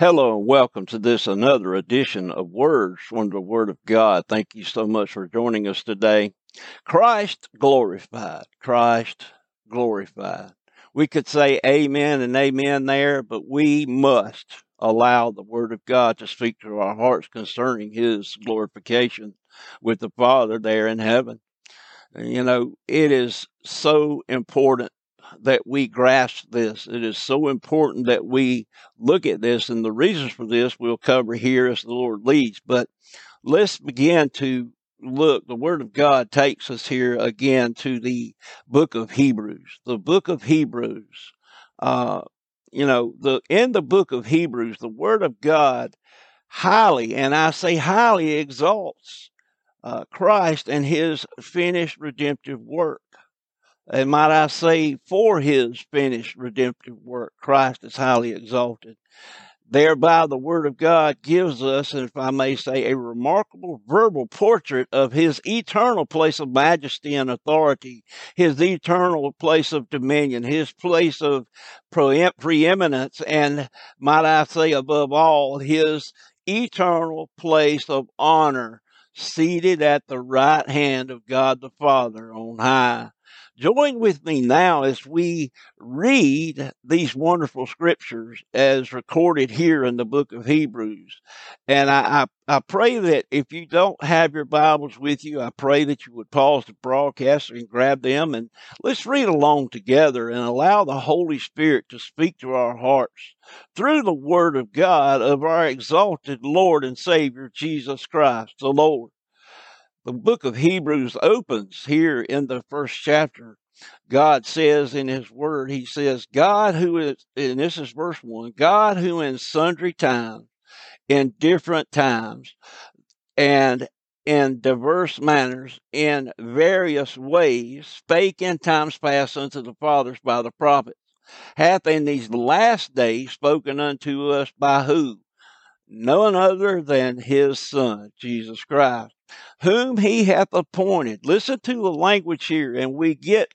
Hello and welcome to this another edition of Words from the Word of God. Thank you so much for joining us today. Christ glorified. Christ glorified. We could say amen and amen there, but we must allow the Word of God to speak to our hearts concerning His glorification with the Father there in heaven. You know, it is so important that we grasp this. It is so important that we look at this, and the reasons for this we'll cover here as the Lord leads. But let's begin to look. The Word of God takes us here again to the book of Hebrews. The book of Hebrews. Uh, you know, the in the book of Hebrews, the Word of God highly, and I say highly, exalts uh, Christ and His finished redemptive work and might I say, for his finished redemptive work, Christ is highly exalted. Thereby, the Word of God gives us, if I may say, a remarkable verbal portrait of His eternal place of majesty and authority, His eternal place of dominion, His place of preeminence, and might I say, above all, His eternal place of honor, seated at the right hand of God the Father on high. Join with me now as we read these wonderful scriptures as recorded here in the book of Hebrews. And I, I, I, pray that if you don't have your Bibles with you, I pray that you would pause the broadcast and grab them and let's read along together and allow the Holy Spirit to speak to our hearts through the Word of God of our exalted Lord and Savior, Jesus Christ, the Lord the book of Hebrews opens here in the first chapter. God says in his word, he says, God who is, and this is verse one, God who in sundry times, in different times, and in diverse manners, in various ways, spake in times past unto the fathers by the prophets, hath in these last days spoken unto us by who? None other than his Son, Jesus Christ whom he hath appointed. Listen to the language here, and we get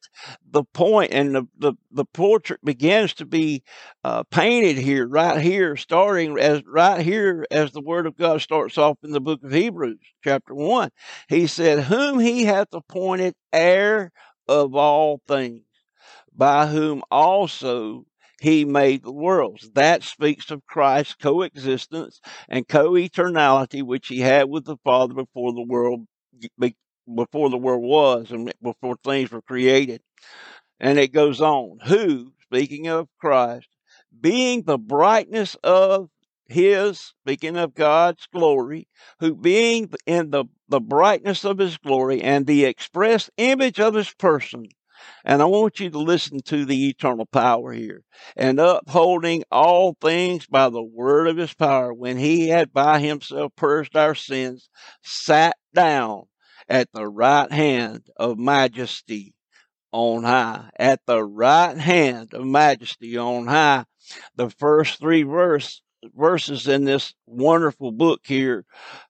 the point, and the, the, the portrait begins to be uh, painted here, right here, starting as right here as the word of God starts off in the book of Hebrews, chapter 1. He said, Whom he hath appointed heir of all things, by whom also he made the worlds. That speaks of Christ's coexistence and co-eternality, which he had with the Father before the world before the world was and before things were created. And it goes on. Who, speaking of Christ, being the brightness of his, speaking of God's glory, who being in the, the brightness of his glory and the express image of his person, and I want you to listen to the eternal power here. And upholding all things by the word of his power, when he had by himself purged our sins, sat down at the right hand of majesty on high. At the right hand of majesty on high. The first three verse, verses in this wonderful book here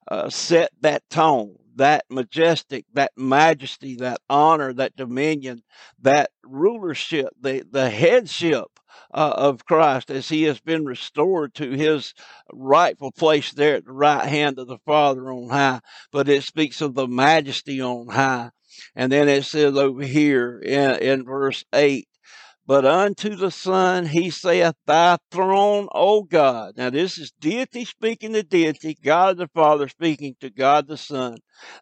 uh, set that tone that majestic, that majesty, that honor, that dominion, that rulership, the, the headship uh, of Christ as he has been restored to his rightful place there at the right hand of the Father on high. But it speaks of the majesty on high. And then it says over here in, in verse 8, but unto the Son he saith, Thy throne, O God. Now, this is deity speaking to deity, God the Father speaking to God the Son.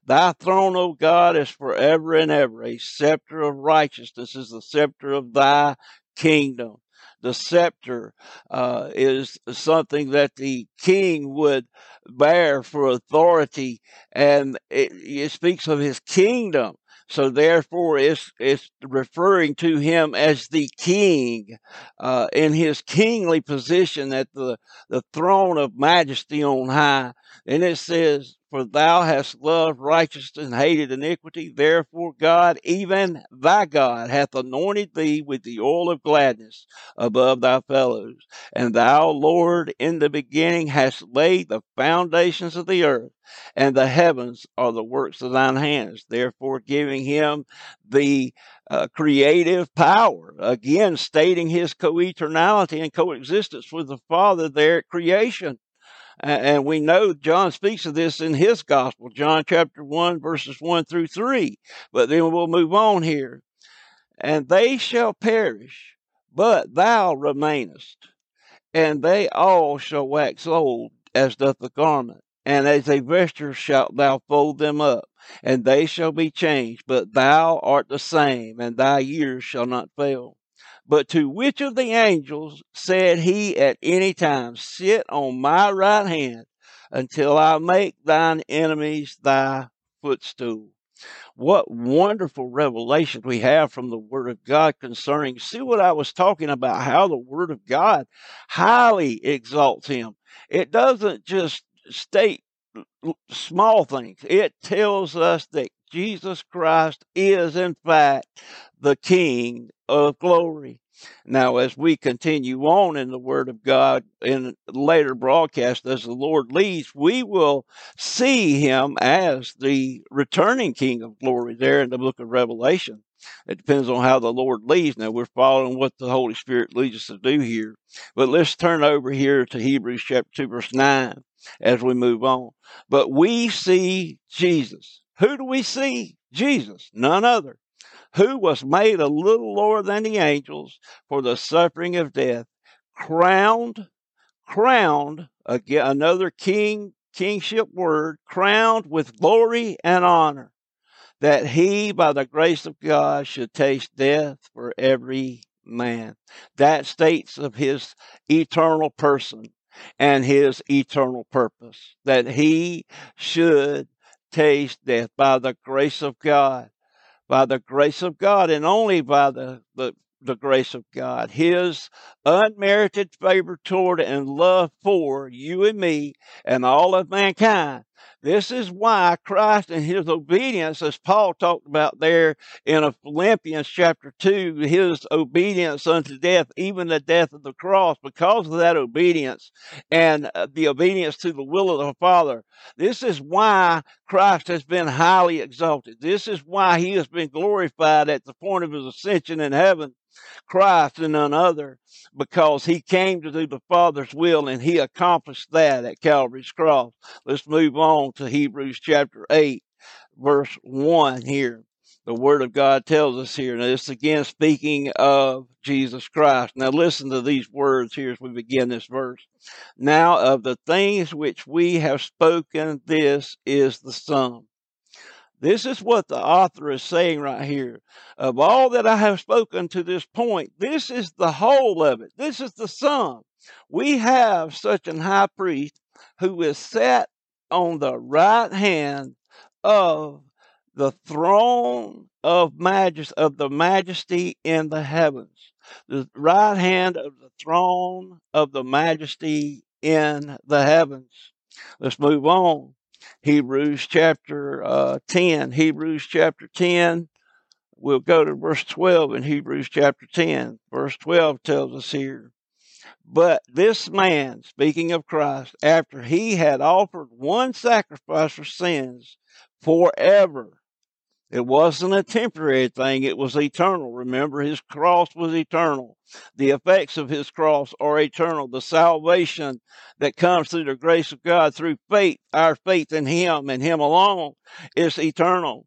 Thy throne, O God, is forever and ever. A scepter of righteousness is the scepter of thy kingdom. The scepter uh, is something that the king would bear for authority, and it, it speaks of his kingdom. So therefore, it's it's referring to him as the king uh, in his kingly position at the the throne of majesty on high. And it says, for thou hast loved righteousness and hated iniquity. Therefore, God, even thy God, hath anointed thee with the oil of gladness above thy fellows. And thou, Lord, in the beginning hast laid the foundations of the earth, and the heavens are the works of thine hands. Therefore, giving him the uh, creative power, again stating his co eternality and coexistence with the Father there at creation. And we know John speaks of this in his gospel, John chapter 1, verses 1 through 3. But then we'll move on here. And they shall perish, but thou remainest, and they all shall wax old as doth the garment, and as a vesture shalt thou fold them up, and they shall be changed, but thou art the same, and thy years shall not fail. But to which of the angels said he at any time, Sit on my right hand until I make thine enemies thy footstool? What wonderful revelation we have from the Word of God concerning. See what I was talking about, how the Word of God highly exalts him. It doesn't just state small things, it tells us that Jesus Christ is, in fact, the King of glory. Now, as we continue on in the Word of God in later broadcasts, as the Lord leads, we will see Him as the returning King of glory there in the book of Revelation. It depends on how the Lord leads. Now, we're following what the Holy Spirit leads us to do here. But let's turn over here to Hebrews chapter 2, verse 9 as we move on. But we see Jesus. Who do we see? Jesus, none other who was made a little lower than the angels for the suffering of death, crowned, crowned, again, another king, kingship word, crowned with glory and honor, that he, by the grace of God, should taste death for every man. That states of his eternal person and his eternal purpose, that he should taste death by the grace of God by the grace of God and only by the, the, the grace of God, His unmerited favor toward and love for you and me and all of mankind this is why Christ and his obedience, as Paul talked about there in Philippians chapter 2, his obedience unto death, even the death of the cross, because of that obedience and uh, the obedience to the will of the Father. This is why Christ has been highly exalted. This is why he has been glorified at the point of his ascension in heaven. Christ and none other because he came to do the Father's will and he accomplished that at Calvary's cross. Let's move on to Hebrews chapter 8, verse 1 here. The Word of God tells us here. Now, this again speaking of Jesus Christ. Now, listen to these words here as we begin this verse. Now, of the things which we have spoken, this is the sum. This is what the author is saying right here. Of all that I have spoken to this point, this is the whole of it. This is the sum. We have such an high priest who is set on the right hand of the throne of majesty of the majesty in the heavens. The right hand of the throne of the majesty in the heavens. Let's move on. Hebrews chapter uh, 10. Hebrews chapter 10. We'll go to verse 12 in Hebrews chapter 10. Verse 12 tells us here. But this man, speaking of Christ, after he had offered one sacrifice for sins forever, it wasn't a temporary thing, it was eternal. Remember, his cross was eternal. The effects of his cross are eternal. The salvation that comes through the grace of God through faith, our faith in him and him alone, is eternal.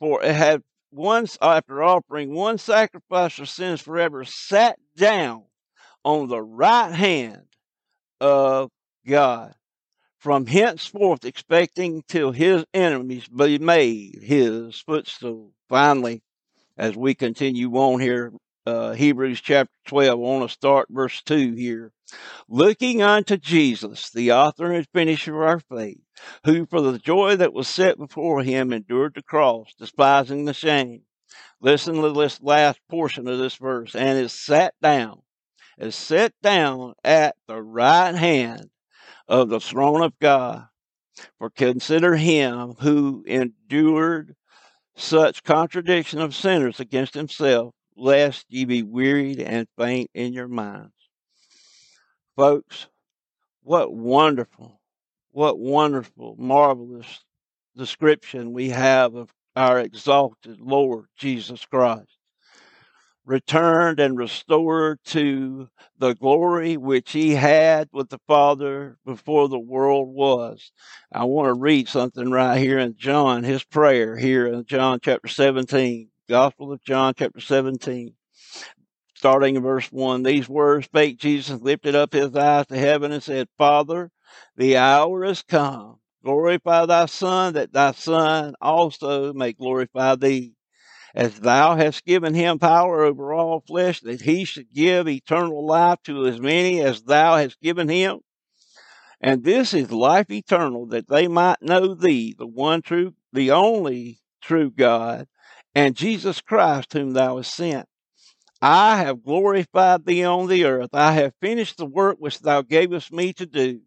For it had once, after offering one sacrifice for sins forever, sat down on the right hand of God from henceforth expecting till his enemies be made his footstool. Finally, as we continue on here, uh, Hebrews chapter 12, I want to start verse 2 here. Looking unto Jesus, the author and finisher of our faith, who for the joy that was set before him endured the cross, despising the shame. Listen to this last portion of this verse, and is sat down, is set down at the right hand of the throne of God. For consider him who endured such contradiction of sinners against himself, lest ye be wearied and faint in your minds. Folks, what wonderful, what wonderful, marvelous description we have of our exalted Lord Jesus Christ returned and restored to the glory which he had with the Father before the world was. I want to read something right here in John, his prayer here in John chapter 17, Gospel of John chapter 17. Starting in verse 1, these words spake Jesus, lifted up his eyes to heaven, and said, Father, the hour is come. Glorify thy Son, that thy Son also may glorify thee as thou hast given him power over all flesh, that he should give eternal life to as many as thou hast given him. And this is life eternal, that they might know thee, the one true, the only true God, and Jesus Christ, whom thou hast sent. I have glorified thee on the earth. I have finished the work which thou gavest me to do.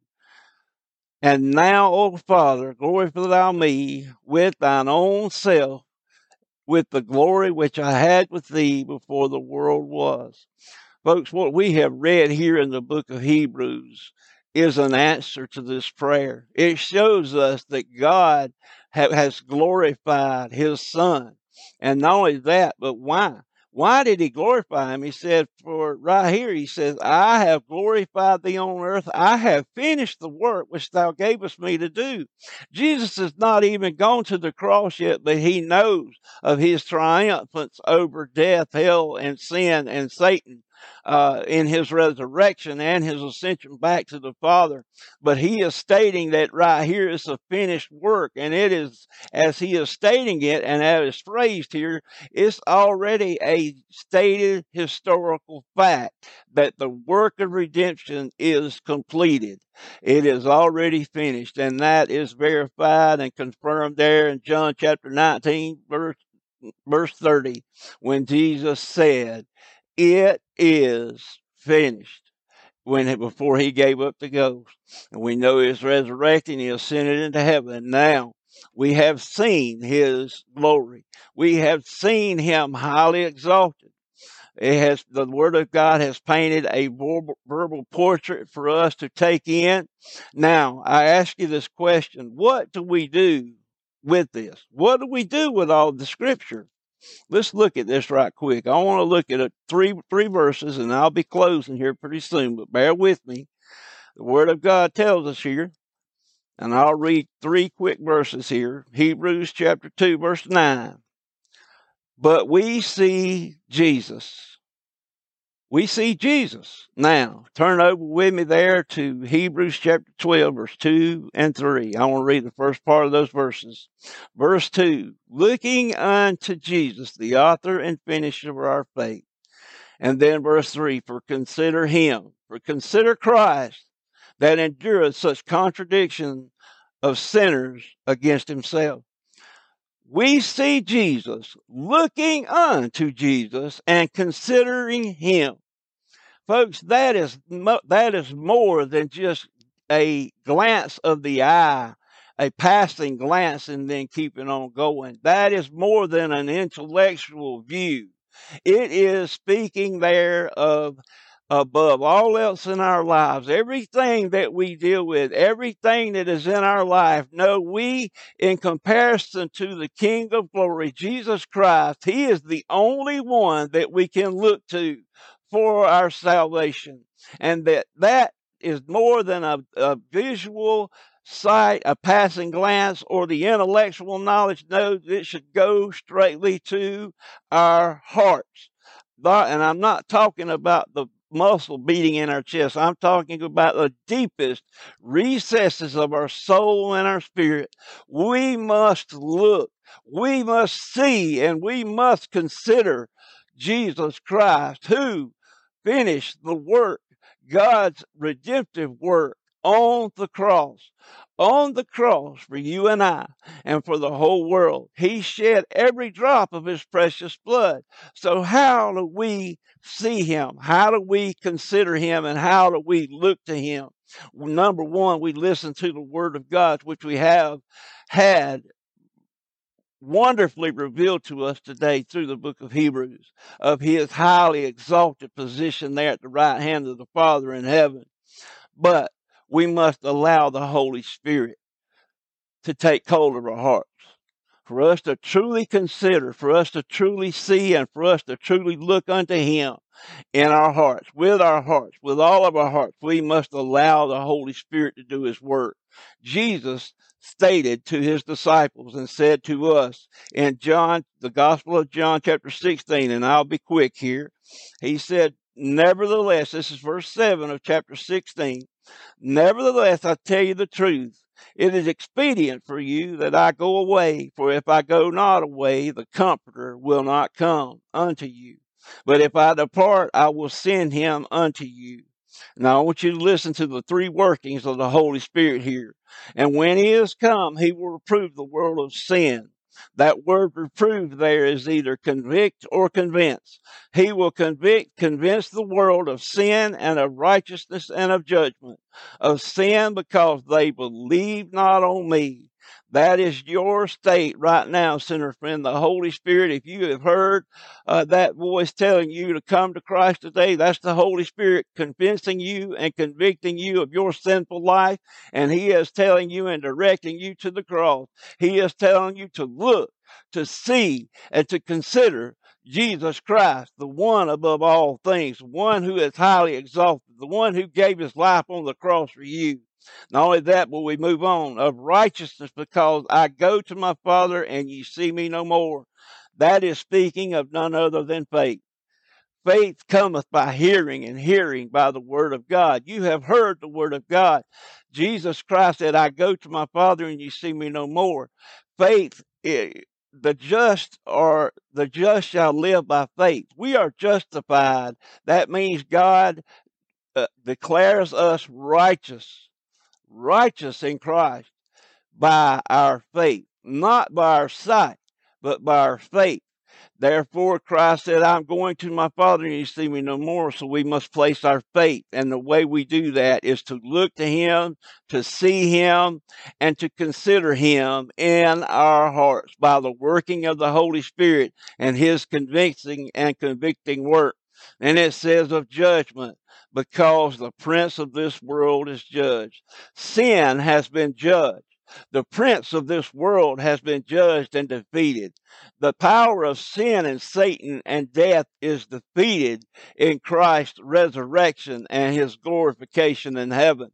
And now, O Father, glorify thou me with thine own self with the glory which I had with thee before the world was. Folks, what we have read here in the book of Hebrews is an answer to this prayer. It shows us that God ha- has glorified his son. And not only that, but why? Why did he glorify him? He said, for right here, he says, I have glorified thee on earth. I have finished the work which thou gavest me to do. Jesus has not even gone to the cross yet, but he knows of his triumphance over death, hell, and sin and Satan uh, in his resurrection and his ascension back to the Father. But he is stating that right here is a finished work, and it is, as he is stating it, and as it's phrased here, it's already a stated historical fact that the work of redemption is completed. It is already finished, and that is verified and confirmed there in John chapter 19, verse verse 30, when Jesus said, it is finished. When before he gave up the ghost, and we know he's resurrected, and he ascended into heaven. Now we have seen his glory. We have seen him highly exalted. It has the Word of God has painted a verbal portrait for us to take in. Now I ask you this question: What do we do with this? What do we do with all the Scripture? Let's look at this right quick. I want to look at three three verses, and I'll be closing here pretty soon. But bear with me. The Word of God tells us here, and I'll read three quick verses here. Hebrews chapter two, verse nine. But we see Jesus we see Jesus. Now, turn over with me there to Hebrews chapter 12, verse 2 and 3. I want to read the first part of those verses. Verse 2 Looking unto Jesus, the author and finisher of our faith. And then verse 3 For consider him, for consider Christ that endureth such contradiction of sinners against himself we see Jesus looking unto Jesus and considering him. Folks, that is that is more than just a glance of the eye, a passing glance and then keeping on going. That is more than an intellectual view. It is speaking there of above all else in our lives, everything that we deal with, everything that is in our life, know we, in comparison to the King of glory, Jesus Christ, He is the only one that we can look to for our salvation. And that that is more than a, a visual sight, a passing glance, or the intellectual knowledge. No, it should go straightly to our hearts. And I'm not talking about the muscle beating in our chest. I'm talking about the deepest recesses of our soul and our spirit. We must look, we must see, and we must consider Jesus Christ, who finished the work, God's redemptive work on the cross. On the cross for you and I and for the whole world. He shed every drop of his precious blood. So, how do we see him? How do we consider him? And how do we look to him? Number one, we listen to the Word of God, which we have had wonderfully revealed to us today through the book of Hebrews of his highly exalted position there at the right hand of the Father in heaven. But we must allow the Holy Spirit to take hold of our hearts. For us to truly consider, for us to truly see, and for us to truly look unto Him in our hearts, with our hearts, with all of our hearts, we must allow the Holy Spirit to do His work. Jesus stated to his disciples and said to us in John, the Gospel of John, chapter 16, and I'll be quick here. He said, Nevertheless, this is verse 7 of chapter 16. Nevertheless, I tell you the truth. It is expedient for you that I go away, for if I go not away, the Comforter will not come unto you. But if I depart, I will send him unto you. Now, I want you to listen to the three workings of the Holy Spirit here. And when he is come, he will reprove the world of sin. That word reprove there is either convict or convince. He will convict, convince the world of sin and of righteousness and of judgment. Of sin because they believe not on me. That is your state right now, sinner friend. The Holy Spirit, if you have heard uh, that voice telling you to come to Christ today, that's the Holy Spirit convincing you and convicting you of your sinful life. And He is telling you and directing you to the cross. He is telling you to look, to see, and to consider Jesus Christ, the one above all things, one who is highly exalted, the one who gave his life on the cross for you. Not only that, but we move on of righteousness because I go to my Father and ye see me no more. That is speaking of none other than faith. Faith cometh by hearing, and hearing by the word of God. You have heard the word of God. Jesus Christ said, I go to my Father and you see me no more. Faith, the just are the just shall live by faith. We are justified. That means God uh, declares us righteous righteous in Christ by our faith, not by our sight, but by our faith. Therefore, Christ said, I'm going to my Father and you see me no more. So we must place our faith. And the way we do that is to look to Him, to see Him, and to consider Him in our hearts by the working of the Holy Spirit and His convincing and convicting work. And it says of judgment, because the prince of this world is judged. Sin has been judged. The prince of this world has been judged and defeated. The power of sin and Satan and death is defeated in Christ's resurrection and his glorification in heaven.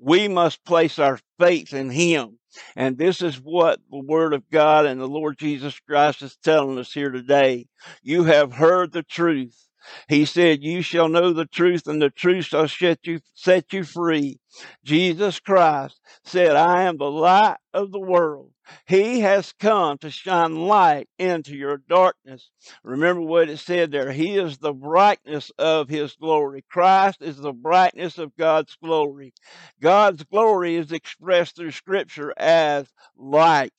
We must place our faith in him. And this is what the Word of God and the Lord Jesus Christ is telling us here today. You have heard the truth he said, You shall know the truth, and the truth shall set you, set you free. Jesus Christ said, I am the light of the world. He has come to shine light into your darkness. Remember what it said there. He is the brightness of his glory. Christ is the brightness of God's glory. God's glory is expressed through scripture as light.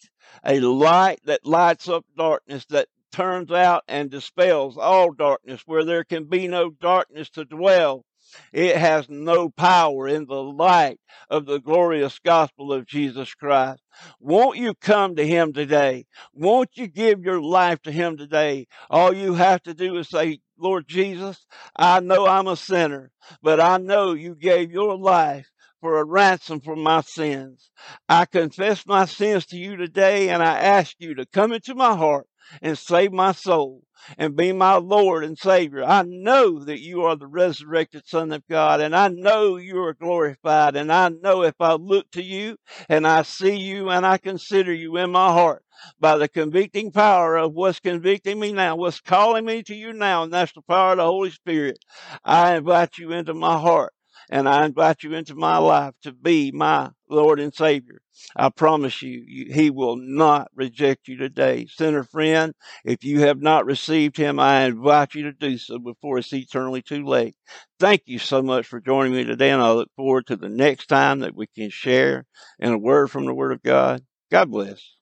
A light that lights up darkness, that turns out and dispels all darkness, where there can be no darkness to dwell. It has no power in the light of the glorious gospel of Jesus Christ. Won't you come to Him today? Won't you give your life to Him today? All you have to do is say, Lord Jesus, I know I'm a sinner, but I know you gave your life for a ransom for my sins. I confess my sins to you today and I ask you to come into my heart and save my soul and be my Lord and Savior. I know that you are the resurrected Son of God, and I know you are glorified. And I know if I look to you and I see you and I consider you in my heart by the convicting power of what's convicting me now, what's calling me to you now, and that's the power of the Holy Spirit, I invite you into my heart and I invite you into my life to be my Lord and Savior. I promise you, you, He will not reject you today. Sinner friend, if you have not received Him, I invite you to do so before it's eternally too late. Thank you so much for joining me today, and I look forward to the next time that we can share in a word from the Word of God. God bless.